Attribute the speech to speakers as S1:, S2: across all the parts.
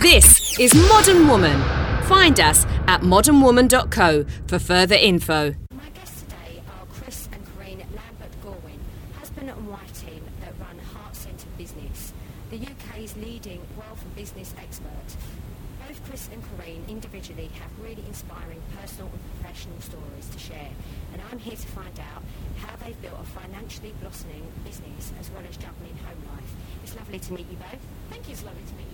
S1: This is Modern Woman. Find us at modernwoman.co for further info.
S2: My guests today are Chris and Corinne Lambert Gorwin, husband and wife team that run Heart Centre Business, the UK's leading wealth and business expert. Both Chris and Corinne individually have really inspiring personal and professional stories to share, and I'm here to find out how they've built a financially blossoming business as well as juggling home life. It's lovely to meet you both.
S3: Thank you. It's lovely to meet you.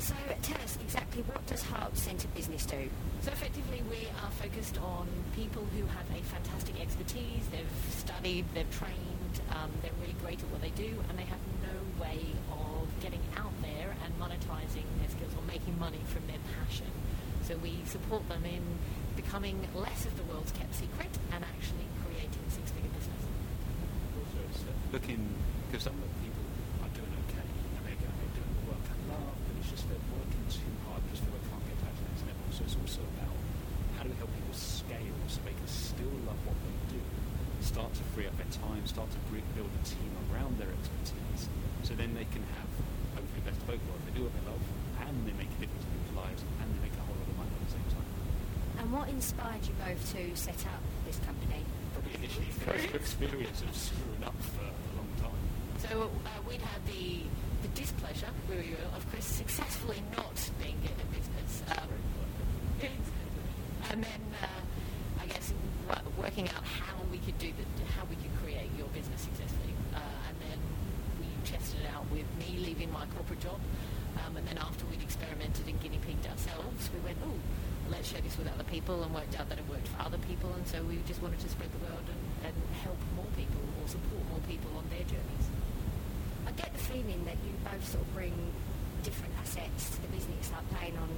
S2: So tell us exactly what does Heart Centre Business do?
S3: So effectively, we are focused on people who have a fantastic expertise. They've studied, they've trained, um, they're really great at what they do, and they have no way of getting out there and monetizing their skills or making money from their passion. So we support them in becoming less of the world's kept secret and actually creating a six-figure business.
S4: Also, looking because some of the people are doing okay and they're going, they're doing the work they love, but it's just they're working too hard just so they can't get to that next level. So it's also about how do we help people scale so they can still love what they do, start to free up their time, start to build a team around their expertise, so then they can have hopefully best of both worlds. They do what they love, and they make a difference in people's lives, and they make a whole lot of money at the same time.
S2: And what inspired you both to set up this company?
S4: Probably initially first experience of screwing up for a long time.
S3: So uh, we'd had the, the displeasure, we were, of Chris successfully not being in at business. Um, and then uh, I guess w- working out how we could do the, how we could create your business successfully. Uh, and then we tested it out with me leaving my corporate job. Um, and then after we'd experimented and guinea pigged ourselves, we went, oh, let's share this with other people and worked out that it worked for other people. And so we just wanted to spread the word and, and help more people or support more people on their journeys.
S2: I get the feeling that you both sort of bring different assets to the business, like playing on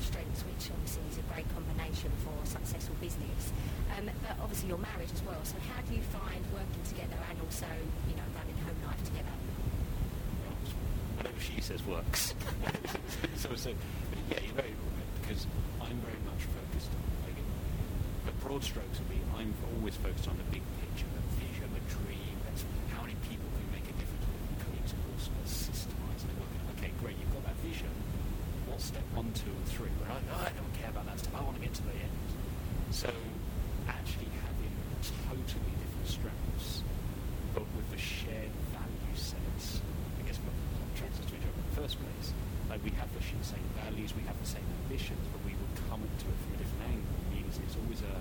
S2: strengths, which obviously is a great combination for a successful business. Um, but obviously your marriage as well, so how do you find working together and also, you know, running home life together?
S4: whatever she says works. so, so yeah, you're very right because I'm very much focused on like the broad strokes I'm always focused on the big picture, the vision, the dream. That's how many people can make a difference with you create also systemize and work. Okay, great, you've got that vision. What's step one, two, and three oh, I don't care about that stuff. I want to get to the end. So actually having totally different strengths, but with the shared value sets, I guess what translates to each other in the first place. Like we have the sh- same values, we have the same ambitions, but we will come into it from a different angle. It means it's always a,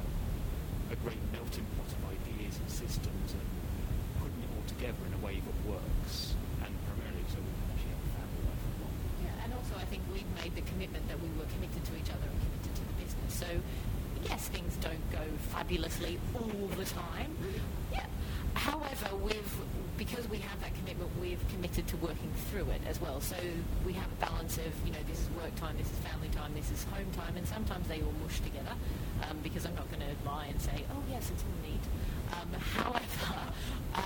S4: a great melting pot of ideas and systems and putting it all together in a way that works. And primarily so we can actually have a family life as well.
S3: Yeah, and also I think we've made the commitment that we were committed to each other and committed to the business. So yes, things don't go fabulously all the time. Yeah. However, we've because we have that commitment, we've committed to working through it as well. So we have a balance of, you know, this is work time, this is family time, this is home time, and sometimes they all mush together um, because I'm not going to lie and say, oh yes, it's all neat. Um, however,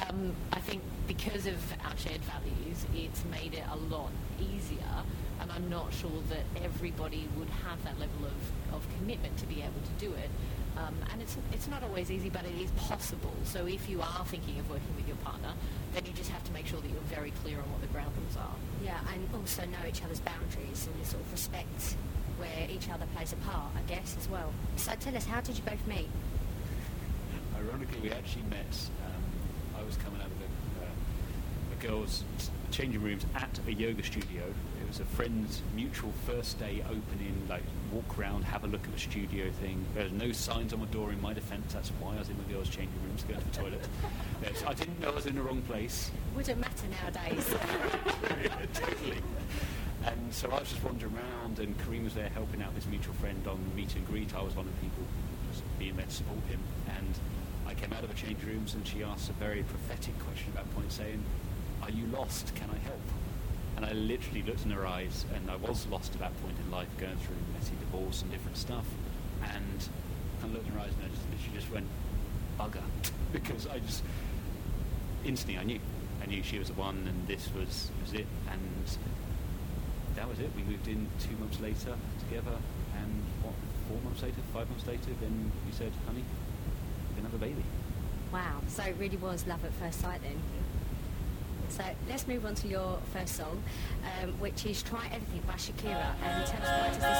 S3: um, I think because of our shared values, it's made it a lot easier, and I'm not sure that everybody would have that level of, of commitment to be able to do it. Um, and it's, it's not always easy, but it is possible. So if you are thinking of working with your partner, then you just have to make sure that you're very clear on what the ground rules are.
S2: Yeah, and also know each other's boundaries and sort of respect where each other plays a part, I guess, as well. So tell us, how did you both meet?
S4: Ironically, we actually met. Um, I was coming out of the, uh, the girls' changing rooms at a yoga studio. It was a friend's mutual first day opening, like walk around, have a look at the studio thing. There's no signs on the door in my defence. That's why I was in the girls' changing rooms, going to the toilet. I didn't know I was in the wrong place.
S2: Wouldn't matter nowadays.
S4: yeah, totally. And so I was just wandering around, and Corinne was there helping out this mutual friend on meet and greet. I was one of the people just being there to support him. And I came out of the change rooms, and she asked a very prophetic question at that point, saying, "Are you lost? Can I help?" And I literally looked in her eyes, and I was lost at that point in life, going through messy divorce and different stuff. And I looked in her eyes, and I just literally just went, "Bugger," because I just instantly I knew. I knew she was the one, and this was was it. And that was it. We moved in two months later together, and what, four months later, five months later, then we said, honey, we're going to have a baby.
S2: wow, so it really was love at first sight then. So let's move on to your first song, um, which is Try Everything by Shakira. And tell us why does this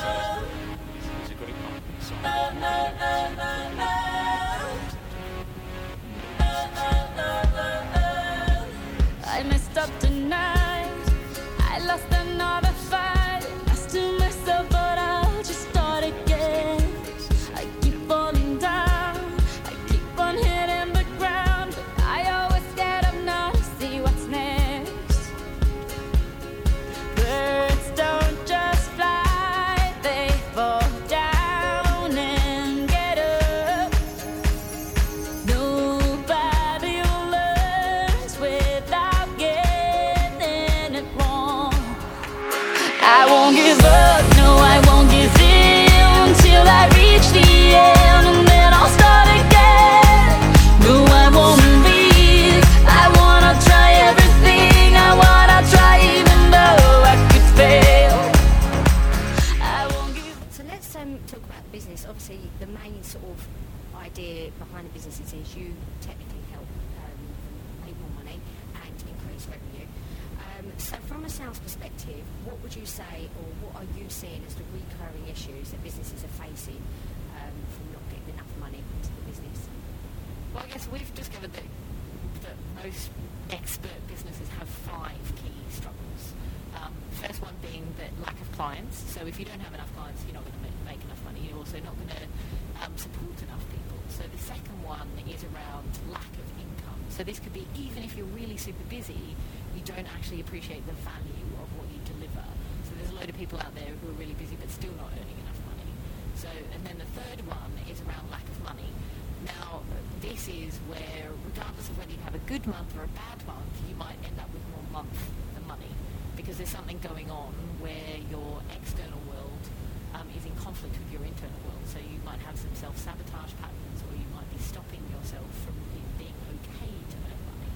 S2: song.
S4: It's a great song.
S2: Idea behind the business is you technically help um, make more money and increase revenue. Um, so from a sales perspective, what would you say or what are you seeing as the recurring issues that businesses are facing um, from not getting enough money into the business?
S3: Well, I guess we've discovered that, that most expert businesses have five key struggles. Um, first one being the lack of clients. So if you don't have enough clients, you're not going to make, make enough money. You're also not going to um, support enough people. So the second one is around lack of income. So this could be even if you're really super busy, you don't actually appreciate the value of what you deliver. So there's a load of people out there who are really busy but still not earning enough money. So, and then the third one is around lack of money. Now, this is where, regardless of whether you have a good month or a bad month, you might end up with more month than money because there's something going on where your external world um, is in conflict with your internal world. So you might have some self-sabotage patterns or you might be stopping yourself from being okay to earn money.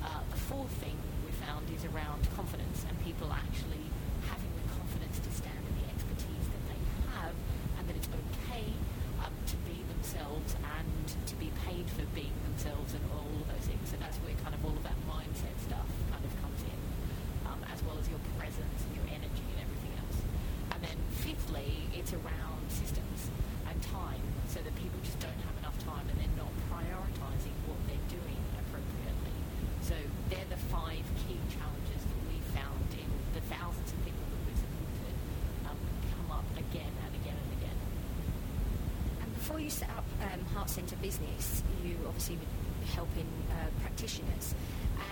S3: Uh, the fourth thing we found is around confidence and people actually having the confidence to stand in the expertise that they have and that it's okay um, to be themselves and to be paid for being themselves and all of those things. So that's where kind of all of that mindset stuff kind of comes in, um, as well as your presence and your energy and everything else. And then fifthly, it's around systems and time, so that people just don't have enough time and they're not prioritising what they're doing appropriately. So they're the five key challenges that we found in the thousands of people that we've supported um, come up again and again and again.
S2: And before you set Heart Centre Business, you obviously were helping uh, practitioners.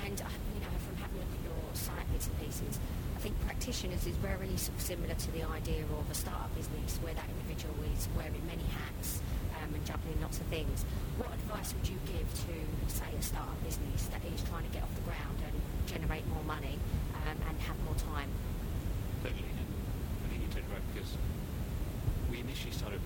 S2: And uh, you know, from having a look at your site bits and pieces, I think practitioners is very similar to the idea of a startup business, where that individual is wearing many hats um, and juggling lots of things. What advice would you give to, say, a startup business that is trying to get off the ground and generate more money um, and have more time?
S4: And I think you're totally right because we initially started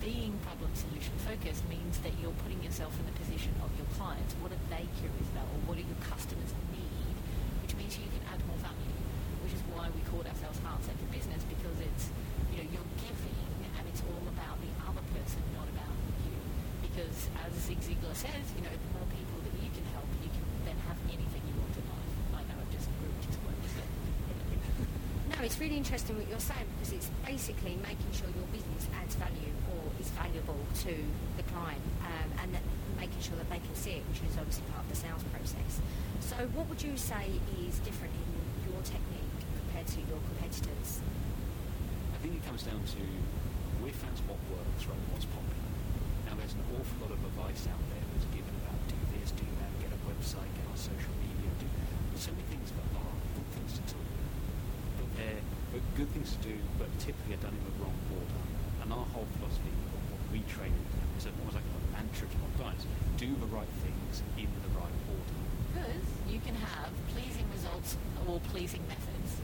S3: being problem solution focused means that you're putting yourself in the position of your clients. What are they curious about, or what do your customers need? Which means you can add more value. Which is why we called ourselves heart centered business because it's you know you're giving and it's all about the other person, not about you. Because as Zig Ziglar says, you know, the more people that you can help, you can then have anything you want in life. I know I've just ruined his quote, but
S2: No, it's really interesting what you're saying it's basically making sure your business adds value or is valuable to the client um, and that making sure that they can see it, which is obviously part of the sales process. So, what would you say is different in your technique compared to your competitors?
S4: I think it comes down to fans of what works rather than what's popular. Now there's an awful lot of advice out there that's given about do this, do that, get a website, get on social media, do so many things that are good things to do. But they're but good things to do, but typically are done in the wrong order. And our whole philosophy of what we train in is almost like a mantra to our clients. Do the right things in the right order.
S3: because you can have pleasing results or pleasing methods.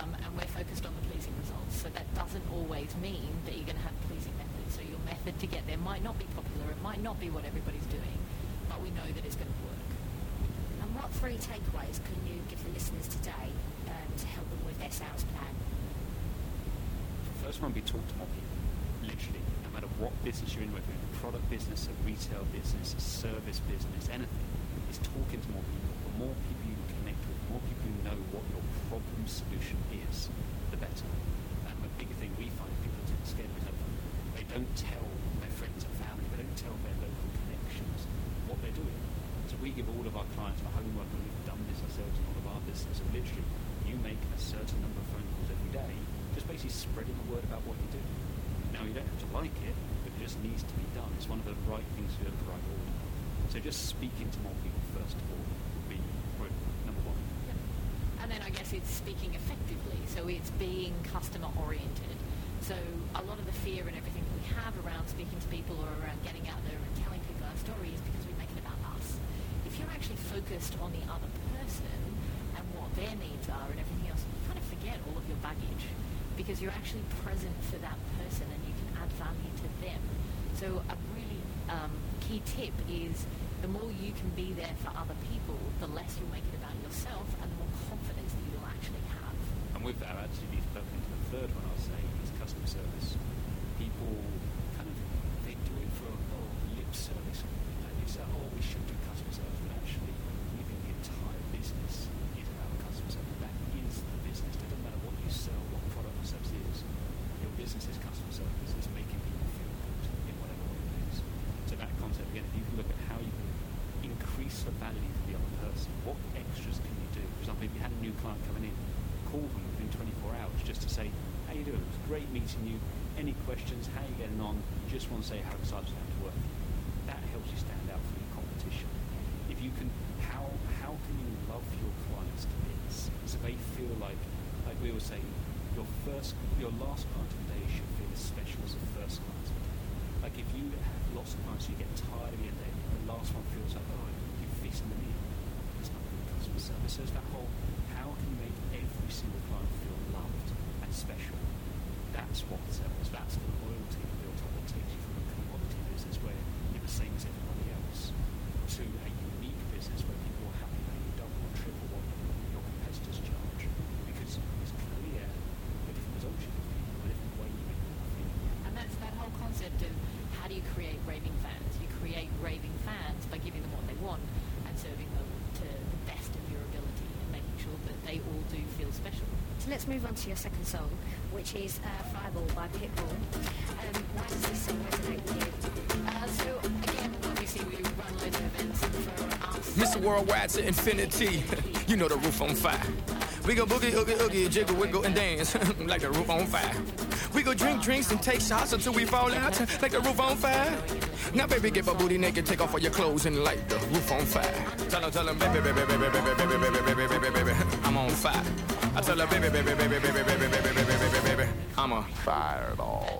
S3: Um, and we're focused on the pleasing results. So that doesn't always mean that you're going to have pleasing methods. So your method to get there might not be popular, it might not be what everybody's doing, but we know that it's going to work.
S2: And what three takeaways can you give the listeners today um, to help them with their sales plan?
S4: First one would be talk to more people. Literally, no matter what business you're in, whether you're in a product business, a retail business, a service business, anything, is talking to more people. The more people you connect with, the more people you know what your problem solution is, the better. And the bigger thing we find people are scared of is they don't tell their friends and family, they don't tell their local connections what they're doing. So we give all of our clients the homework, and we've done this ourselves in all of our business. So literally, you make a certain number of phone calls every day, just basically spreading the word about what you do. Now you don't have to like it, but it just needs to be done. It's one of the right things to do in the right order. So just speaking to more people first of all would be would- number one.
S3: And then I guess it's speaking effectively, so it's being customer oriented. So a lot of the fear and everything that we have around speaking to people or around getting out there and telling people our story is because we make it about us. If you're actually focused on the other person and what their needs are and everything else, you kind of forget all of your baggage because you're actually present for that person and you can add value to them. So a really um, key tip is the more you can be there for other people, the less you'll make it about yourself and the more confidence that you'll actually have.
S4: And with that, actually leads perfectly into the third one I'll say is customer service. People kind of they do it for oh lip service. Like they say, oh we should do customer service, but actually we think the entire business is about customer service. That is the business. It doesn't matter what you sell, what product or service it is. Your business is customer service. It's making people feel good in whatever way it is. So that concept again, if you can look at how you can increase the value for the other person, what extras can you do? For example, if you had a new client coming in, call them within 24 hours just to say, how you doing? It was great meeting you. Any questions? How you getting on? You just want to say how excited you have to work. That helps you stand out from your competition. If you can, how how can you love your clients to bits so they feel like, like we always say, your first, your last client of the day should feel as special as the first client. Like if you have lots of clients, you get tired of your day. The last one feels like, oh, you're feasting the meal. It's not good customer service. So it's that whole, how can you make every single client feel loved and special? That's what sells. That's the loyalty built up that takes you from a commodity business where you're the same as everybody else to a unique business where people are happy paying you double or triple what your competitors charge because it's clear the different results you give people, the different way you make people feel.
S3: And that's that whole concept of how do you create raving fans? You create raving fans by giving them what they want and serving them to the best of your ability and making sure that they all do feel special.
S2: So let's move on to your second song, which is uh, Fireball by Pitbull. Um, why does this song resonate with you?
S3: Uh, so again, obviously we run loads of events for us.
S5: Mr. Worldwide to infinity. you know the roof on fire. We go boogie, oogie, oogie, jiggle, wiggle, and dance like the roof on fire. We go drink drinks and take shots until we fall out like the roof on fire. Now, baby, get my booty naked, take off all your clothes and light the roof on fire. Tell her, tell her, baby, baby, baby, baby, baby, baby, baby, baby, baby, baby, I'm on fire. I tell her, baby, baby, baby, baby, baby, baby, baby, baby, baby, baby, I'm a fireball.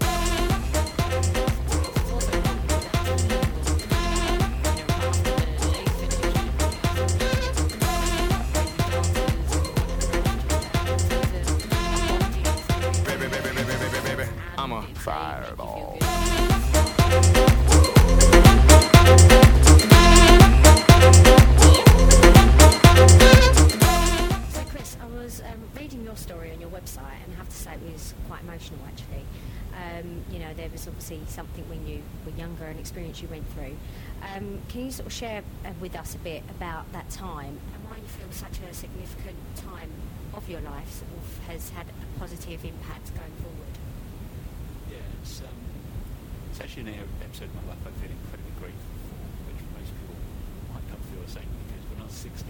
S5: was quite emotional actually. Um, you know, there was obviously
S2: something when you were younger, an experience you went through. Um, can you sort of share uh, with us a bit about that time and why you feel such a significant time of your life sort of has had a positive impact going forward?
S4: Yeah, it's, um, it's actually an episode of my life I feel incredibly grateful for, which most people might not feel the same because when I was 16,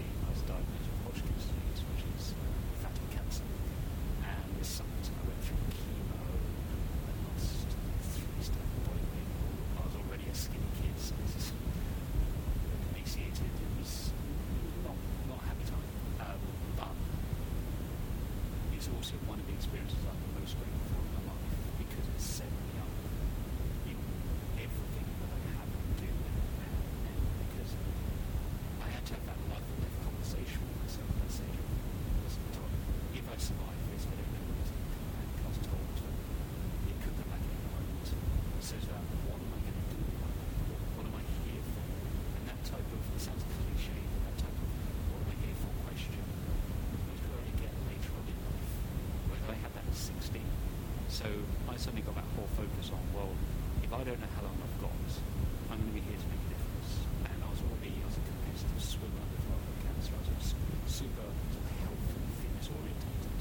S4: I don't know how long I've got, I'm going to be here to make a difference. And I was already, I was a competitive swimmer before I got cancer. I was s- super sort of health and fitness orientated.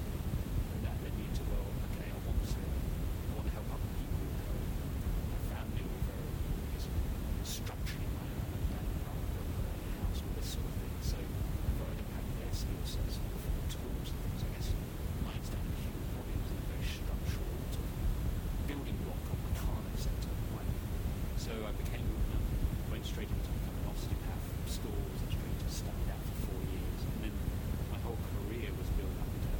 S4: And that led me to, well, okay, I want to, I want to help other people. My family were very, is structurally my own family, house, all this sort of thing. So I thought I'd impact their skill sets and tools and things. I guess mine's down in human body was in a very structural sort of building block of the cardiac sector of my life. So I became, um, went straight into becoming an osteopath from school, and straight to study that for four years. And then my whole career was built up into,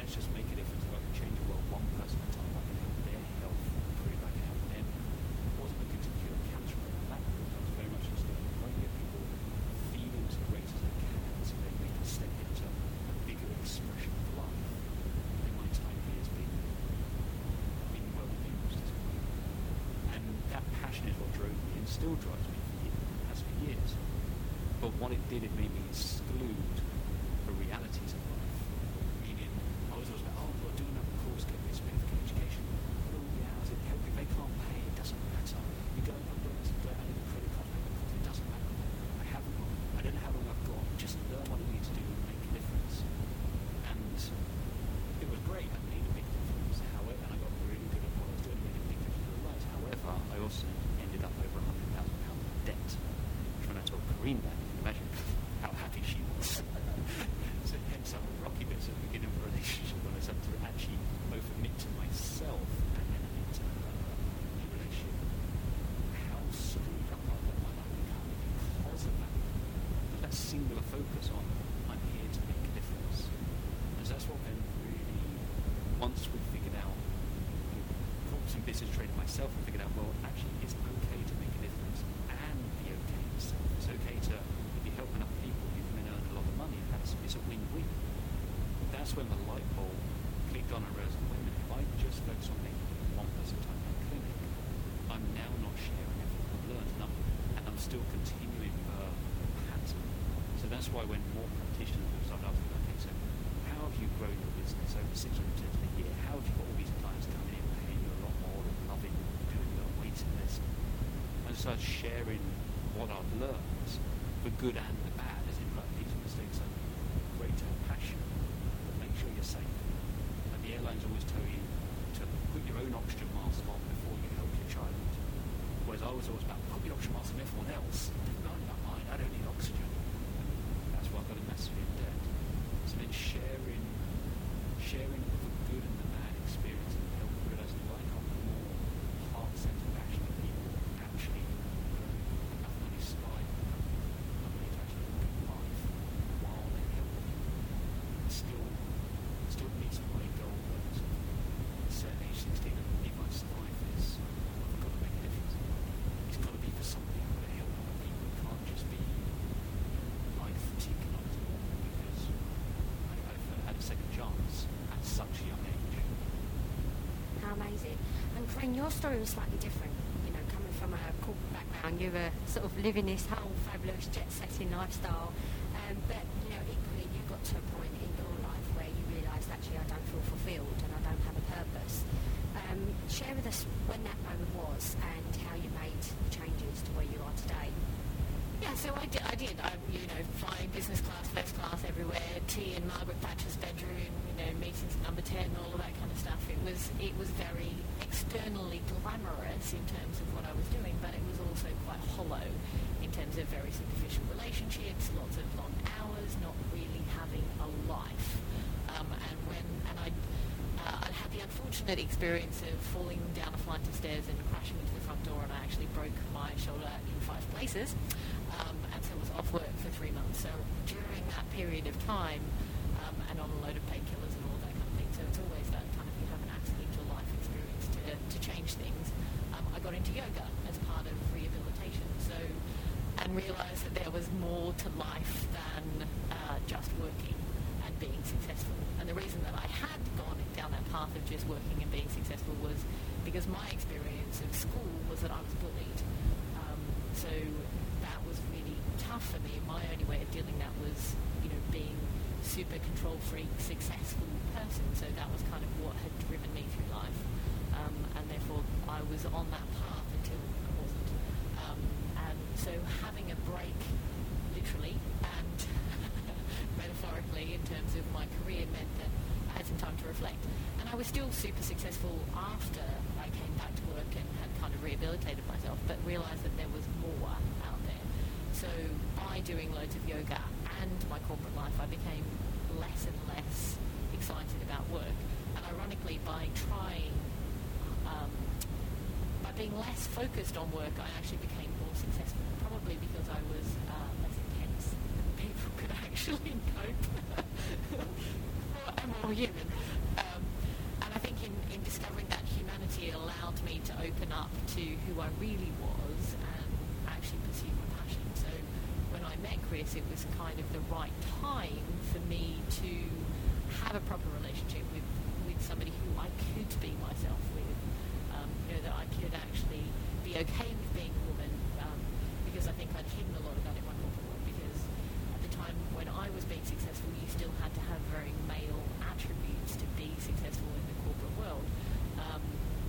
S4: let's just make a difference. If I can change the world one person at a time, I can help their health improve, I can help them. I wasn't looking to cure cancer at that point. I was very much just looking to get people feeling as great as they can so they, they can step into a bigger expression of life. And my time here has been, been well used as it were. And that passion is what drove me and still drives me for years, has for years. But what it did, it made me exclude the realities of life. Meaning, I was always like, oh, well, do another course, get this bit of education. But all the hours it help if they can't pay, it doesn't matter. You go and look and go out and credit card payment, it doesn't matter. I haven't got, I don't know how long I've got, just learn what I need to do and make a difference. And it was great, I made a big difference. However, and I got really good at what I was doing, made a big difference in lives. However, I also ended up over a hundred thousand pounds in debt. Which when I told Corinne that, you can imagine how happy she was. so hence some rocky bits at the beginning of a relationship when I started to actually both admit to myself and then admit to her in a relationship how screwed up I let my life become because of that. But that singular focus on I'm here to make a difference. And so that's what then really once we figured out got some business training myself and figured out, well, actually, it's okay to make a difference and be okay yourself. It's okay to, if you help enough people, you can then earn a lot of money. That's, it's a win-win. That's when the light bulb clicked on and realized, wait a minute, if I just focus on making one person time in clinic, I'm now not sharing everything I've learned, and I'm, and I'm still continuing. So that's why when more practitioners will start asking, okay, so how have you grown your business over 600% a year? How have you got all these clients coming in, paying you a lot more and loving doing your waiting list? And start sharing what I've learned, the good and the bad, as in like these mistakes are great to have passion, but make sure you're safe. And the airlines always tell you to put your own oxygen mask on before you help your child. Whereas I was always about put your oxygen mask on everyone else. Not about mine. I don't need oxygen. That's why I've got a massive in debt. So then sharing, sharing the good and the bad experience and help realize if I got more heart-centered passion of people actually earn enough money to survive, enough money to actually live a good life while they help me, it still, still meets my goal that set at age 16 and if I survive this, I've got to make a difference. It's got to be for somebody. I've got to help other people. It can't just be life ticking on its own because I, I've uh, had a second chance at such a young age.
S2: And Corinne, your story was slightly different. You know, coming from a corporate background, you were sort of living this whole fabulous jet-setting lifestyle. Um, but, you know, equally you got to a point in your life where you realised, actually, I don't feel fulfilled and I don't have a purpose. Um, share with us when that moment was and how you made the changes to where you are today.
S3: Yeah, so I did. I did. I, you know, flying business class, first class, everywhere. Tea in Margaret Thatcher's bedroom. You know, meetings at number ten, all of that kind of stuff. It was it was very externally glamorous in terms of what I was doing, but it was also quite hollow in terms of very superficial relationships, lots of long hours, not really having a life. Um, and when and I uh, I'd had the unfortunate experience of falling down a flight of stairs and crashing into the front door, and I actually broke my shoulder in five places, was off work for three months. So during that period of time, um, and on a load of painkillers and all that kind of thing, so it's always that kind of you have an accidental life experience to, to change things. Um, I got into yoga as part of rehabilitation, so and realised that there was more to life than uh, just working and being successful. And the reason that I had gone down that path of just working and being successful was because my experience of school was that I was bullied. Um, so was really tough for me. My only way of dealing that was, you know, being super control freak, successful person. So that was kind of what had driven me through life. Um, and therefore I was on that path until I wasn't. Um, and so having a break, literally, and metaphorically in terms of my career meant that I had some time to reflect. And I was still super successful after I came back to work and had kind of rehabilitated myself, but realised that there was more out there. So by doing loads of yoga and my corporate life, I became less and less excited about work. And ironically, by trying, um, by being less focused on work, I actually became more successful, probably because I was uh, less intense. People could actually cope. I'm more human. Um, and I think in, in discovering that humanity, it allowed me to open up to who I really was and actually pursue my passion. So when I met Chris, it was kind of the right time for me to have a proper relationship with, with somebody who I could be myself with. Um, you know, that I could actually be okay with being a woman um, because I think I'd hidden a lot of that in my corporate work because at the time when I was being successful, you still had to have very male attributes to be successful in the corporate world, um,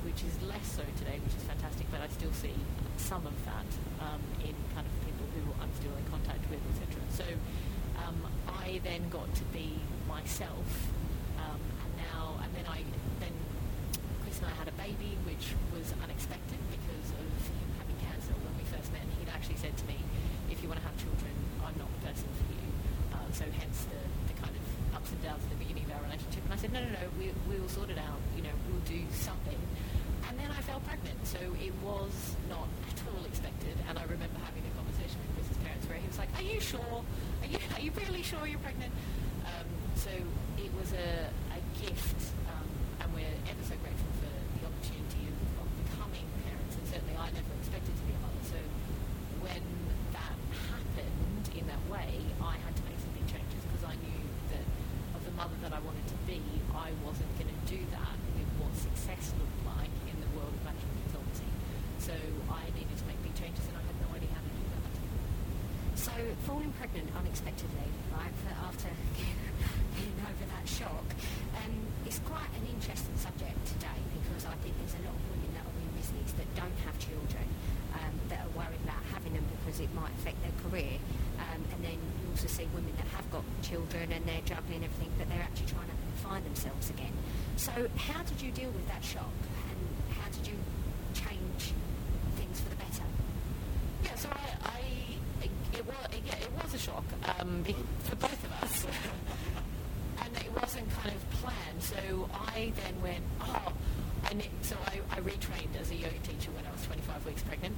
S3: which is less so today, which is fantastic, but I still see some of that um, in kind of people who I'm still in contact with, etc. So um, I then got to be myself, um, and now, and then I, then Chris and I had a baby, which was unexpected because of him having cancer when we first met. And he'd actually said to me, if you want to have children, I'm not the person for you. Uh, so hence the, the kind of ups and downs at the beginning of our relationship. And I said, no, no, no, we, we'll sort it out. You know, we'll do something. And then I fell pregnant. So it was not at all expected. And I remember having a conversation with Chris's parents where he was like, are you sure? Are you, are you really sure you're pregnant? Um, so it was a, a gift. Um, and we're ever so grateful for the opportunity of, of becoming parents. And certainly I never expected to be a mother. So when that happened in that way, I had to make some big changes because I knew that of the mother that I wanted to be, I wasn't going to do that with what success looked like in the world of management consultancy. So I needed to make big changes and I had no idea how to do that.
S2: So falling pregnant unexpectedly, right, after getting over that shock, um, quite an interesting subject today because I think there's a lot of women that are in business that don't have children, um, that are worried about having them because it might affect their career. Um, and then you also see women that have got children and they're juggling everything, but they're actually trying to find themselves again. So how did you deal with that shock and how did you change things for the better?
S3: Yeah, so I, I it, it was yeah, it was a shock um, be- for both of us, and it wasn't kind of planned. So I then went, oh, I ne- so I, I retrained as a yoga teacher when I was 25 weeks pregnant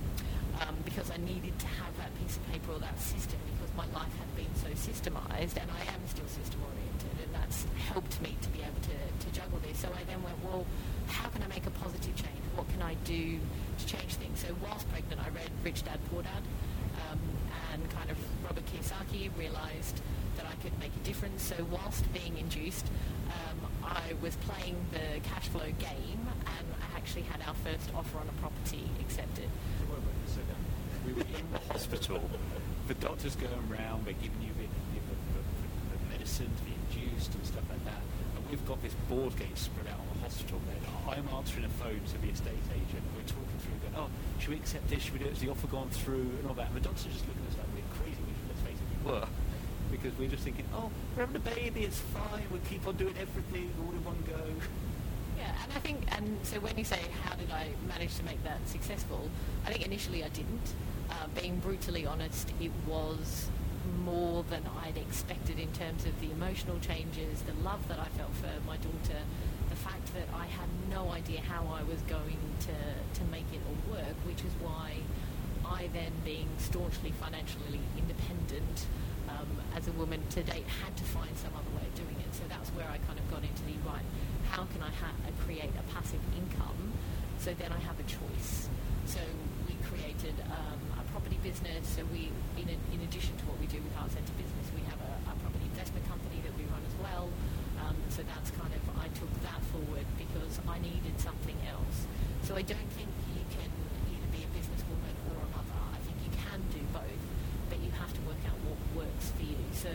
S3: um, because I needed to have that piece of paper or that system because my life had been so systemized, and I am still system oriented, and that's helped me to be able to, to juggle this. So I then went, well, how can I make a positive change? What can I do to change things? So whilst pregnant, I read Rich Dad Poor Dad, um, and kind of Robert Kiyosaki realized that I could make a difference. So whilst being induced, um, I was playing the cash flow game, and I actually had our first offer on a property accepted.
S4: We were in the hospital. The doctors going around, they're giving you the, the, the, the medicine to be induced and stuff like that. And we've got this board game spread out on the hospital bed. I'm answering a phone to the estate agent. We're talking through, going, oh, should we accept this? Should we do it? Has the offer gone through? And all that. And the doctor's just looking at us like we're crazy. We, let's face it, we were. Because we're just thinking, oh, we're having a baby, it's fine. We'll keep on doing everything all in one go.
S3: Yeah, and I think, and so when you say how did I manage to make that successful, I think initially I didn't. Uh, being brutally honest, it was more than I'd expected in terms of the emotional changes, the love that I felt for my daughter, the fact that I had no idea how I was going to, to make it all work, which is why I then, being staunchly financially independent as a woman to date, had to find some other way of doing it. So that's where I kind of got into the right, how can I ha- create a passive income so then I have a choice. So we created um, a property business. So we, in, a, in addition to what we do with Heart Centre Business, we have a, a property investment company that we run as well. Um, so that's kind of, I took that forward because I needed something else. So I don't think you can either be a businesswoman or a mother. I think you can do both, but you have to work out what works for you. So,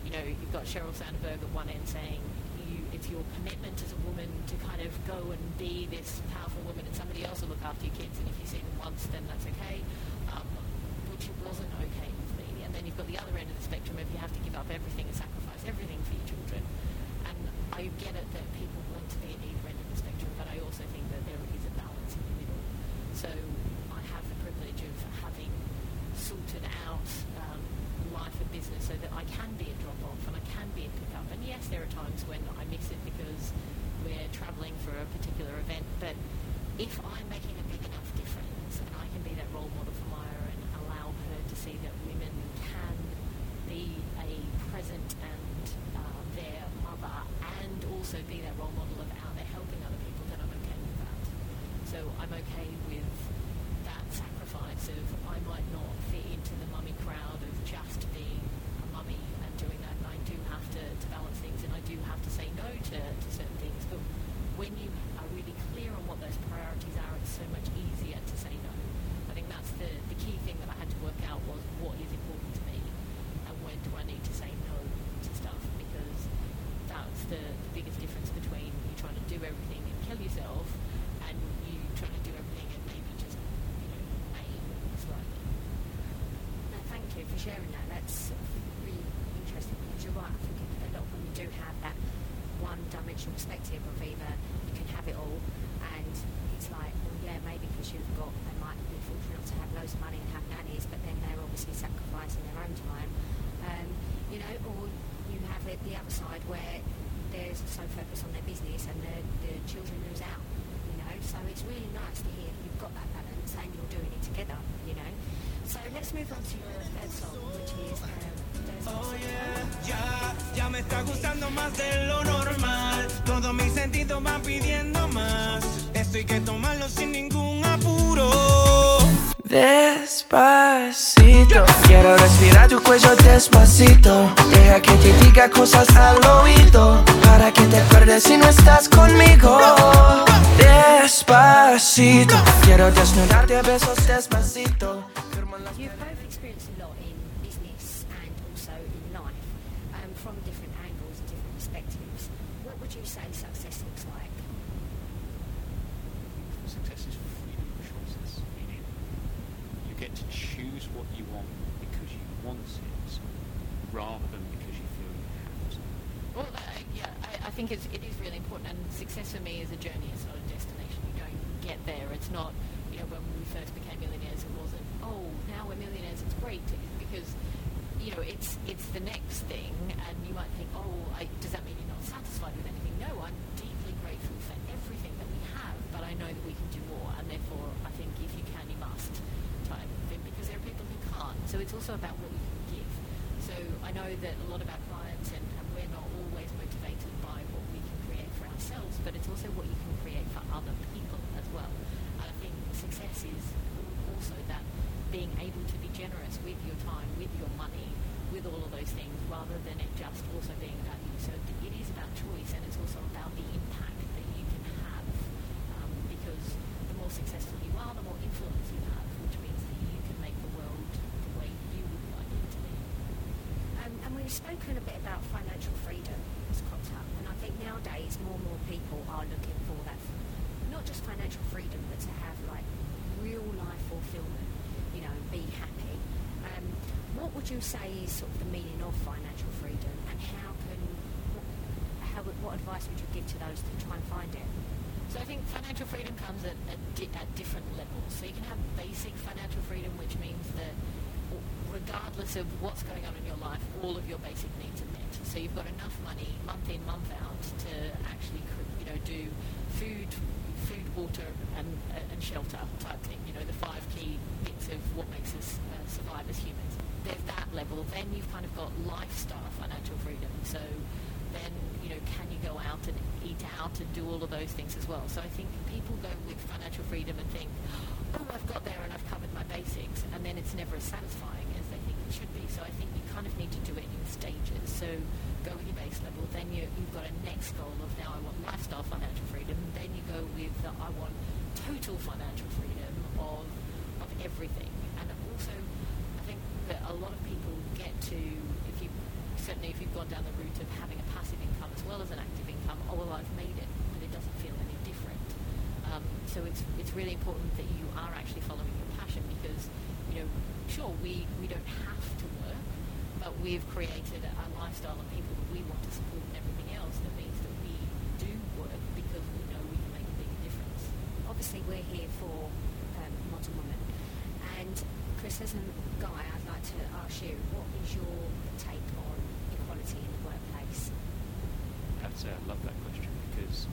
S3: you know, you've got Sheryl Sandberg at one end saying, you, it's your commitment as a woman to kind go and be this powerful woman and somebody else will look after your kids and if you see them once then that's okay um, which wasn't okay with me and then you've got the other end of the spectrum if you have to give up everything and sacrifice everything for your children and I get it that people want to be at either end of the spectrum but I also think that there is a balance in the middle so I have the privilege of having sorted out um, life and business so that I can be a drop off and I can be a pick up and yes there are times when I miss it because we're travelling for a particular event but if I'm making a big enough difference and I can be that role model for Maya and allow her to see that women can be a present and uh, their mother and also be that role model of how they're helping other people, then I'm okay with that. So I'm okay with that sacrifice of I might not fit into the mummy crowd of just being a mummy and doing that. And I do have to, to balance things and I do have to say no to, to certain things. But when you are really clear on what those priorities are, it's so much easier to say no. I think that's the, the key thing that I had to work out was what is important to me and when do I need to say no to stuff because that's the, the biggest difference between you trying to do everything and kill yourself and you trying to do everything and maybe just, you know, aim slightly.
S2: No, thank you for sharing that. That's really interesting because you're right. I think a lot of women do have that one-dimensional perspective of either you can have it all, and it's like, well, yeah, maybe
S6: Quiero respirar tu cuello despacito. Deja que te diga cosas al oído. Para que te acuerdes si no estás conmigo. Despacito, quiero desnudarte a besos despacito.
S3: Think it's, it is really important, and success for me is a journey. It's not a destination. You don't get there. It's not, you know, when we first became millionaires, it wasn't, oh, now we're millionaires. It's great because, you know, it's it's the next thing, and you might think, oh, I, does that mean you're not satisfied with anything? No, I'm deeply grateful for everything that we have, but I know that we can do more, and therefore, I think if you can, you must type thing because there are people who can't. So it's also about what we can give. So I know that a lot of our clients, and, and we're not always motivated by what we can create for ourselves, but it's also what you can create for other people as well. And I think success is also that being able to be generous with your time, with your money, with all of those things, rather than it just also being about you. So it is about choice, and it's also about the impact that you can have. Um, because the more successful you are, the more influence you have, which means that you can make the world the way you would like it to be.
S2: Um, and we've spoken a bit about financial freedom that's cropped up, and I think nowadays more and more people are looking for that, not just financial freedom, but to have like real life fulfillment, you know, be happy. Would you say is sort of the meaning of financial freedom, and how can, how, what advice would you give to those to try and find it?
S3: So I think financial freedom comes at, at, di- at different levels. So you can have basic financial freedom, which means that regardless of what's going on in your life, all of your basic needs are met. So you've got enough money month in, month out to actually, you know, do food, food, water, and, and shelter type thing. You know, the five key bits of what makes us uh, survive as humans. There's that level. Then you've kind of got lifestyle financial freedom. So then, you know, can you go out and eat out and do all of those things as well? So I think people go with financial freedom and think, oh, I've got there and I've covered my basics, and then it's never as satisfying as they think it should be. So I think you kind of need to do it in stages. So go with your base level, then you, you've got a next goal of now I want lifestyle financial freedom, then you go with the, I want total financial freedom of, of everything. And also, I think that a lot of people get to, if you certainly if you've gone down the route of having a passive income as well as an active income, oh well I've made it, but it doesn't feel any different. Um, so it's it's really important that you are actually following your passion because you know sure we we don't have to work, but we've created a lifestyle of people that we want to support and everything else that means that we do work because we know we can make a big difference.
S2: Obviously, we're here for um, Modern Woman. And Chris, as a guy, to uh, ask you, what is your take on equality in the workplace?
S4: I have to say I love that question because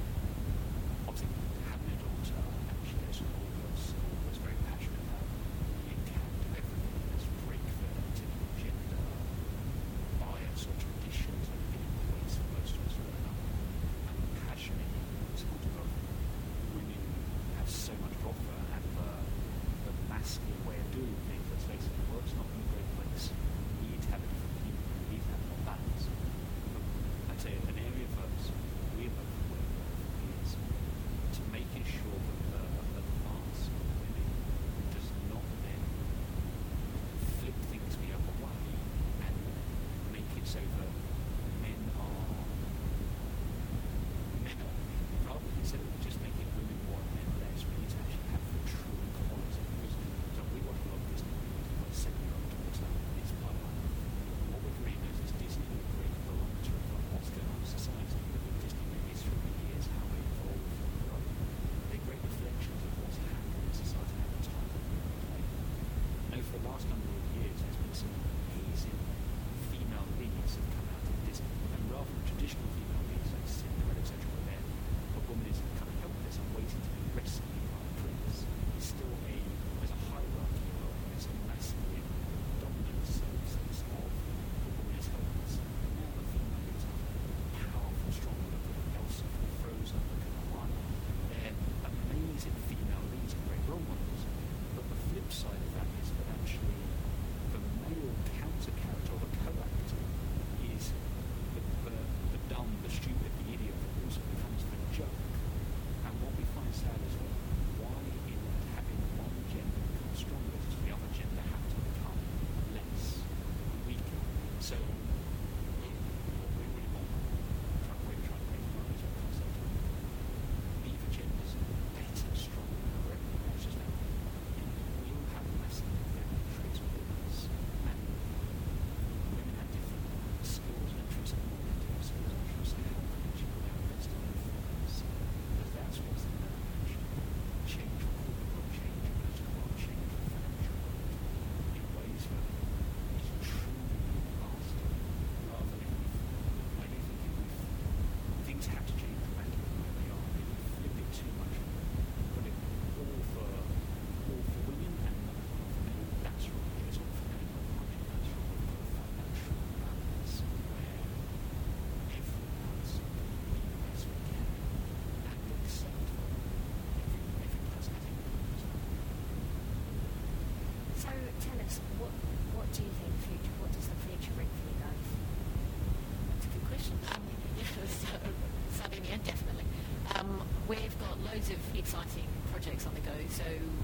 S3: exciting projects on the go. So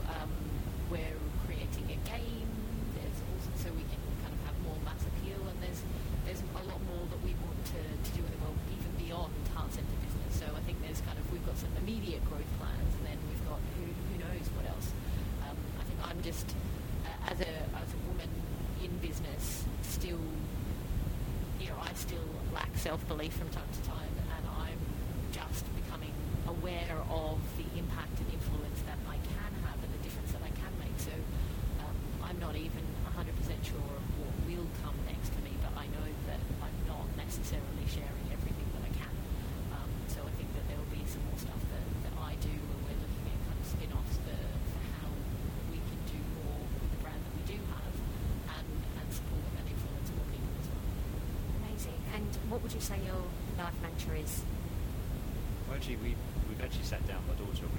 S3: um, we're creating a game. what
S2: would you say your life mantra is?
S4: Well, actually, we, we've actually sat down, my daughter,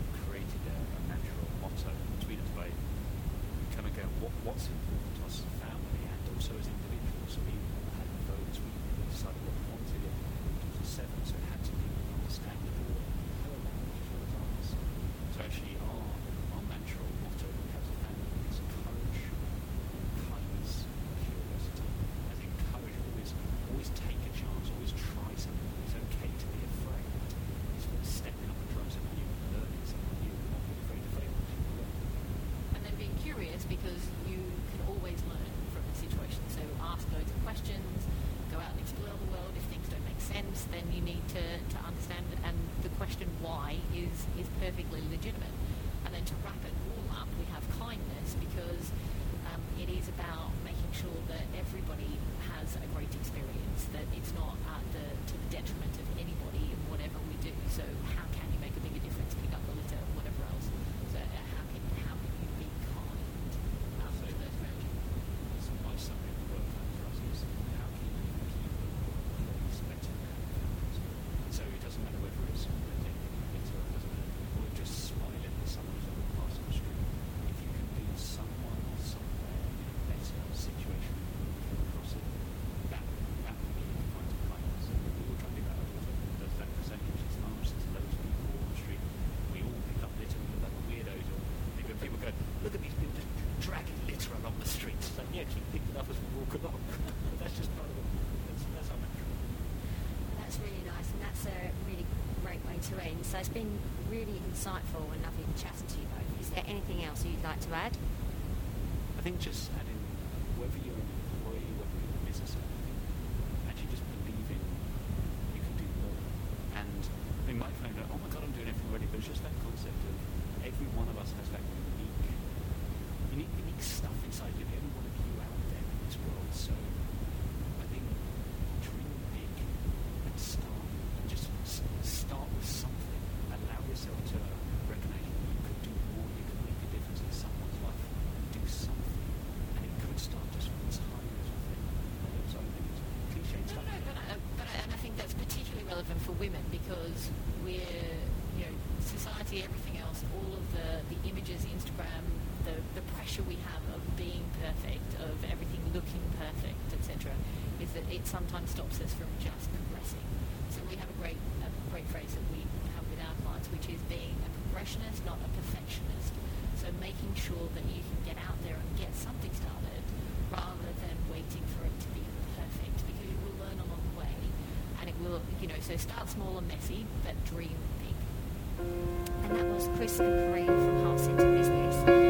S3: because you can always learn from the situation. So ask loads of questions, go out and explore the world. If things don't make sense, then you need to, to understand. And the question why is, is perfectly legitimate. And then to wrap it all up, we have kindness because um, it is about making sure that everybody has a great experience, that it's not at the, to the detriment
S2: insightful and lovely chatting to you both. Is there anything else you'd like to add?
S4: I think just
S3: perfect, of everything looking perfect, etc., is that it sometimes stops us from just progressing. So we have a great, a great phrase that we have with our clients, which is being a progressionist, not a perfectionist. So making sure that you can get out there and get something started rather than waiting for it to be perfect because you will learn along the way and it will, you know, so start small and messy but dream big.
S2: And that was Chris and Corinne from Heart Center Business.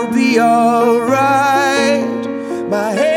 S6: be alright. My head.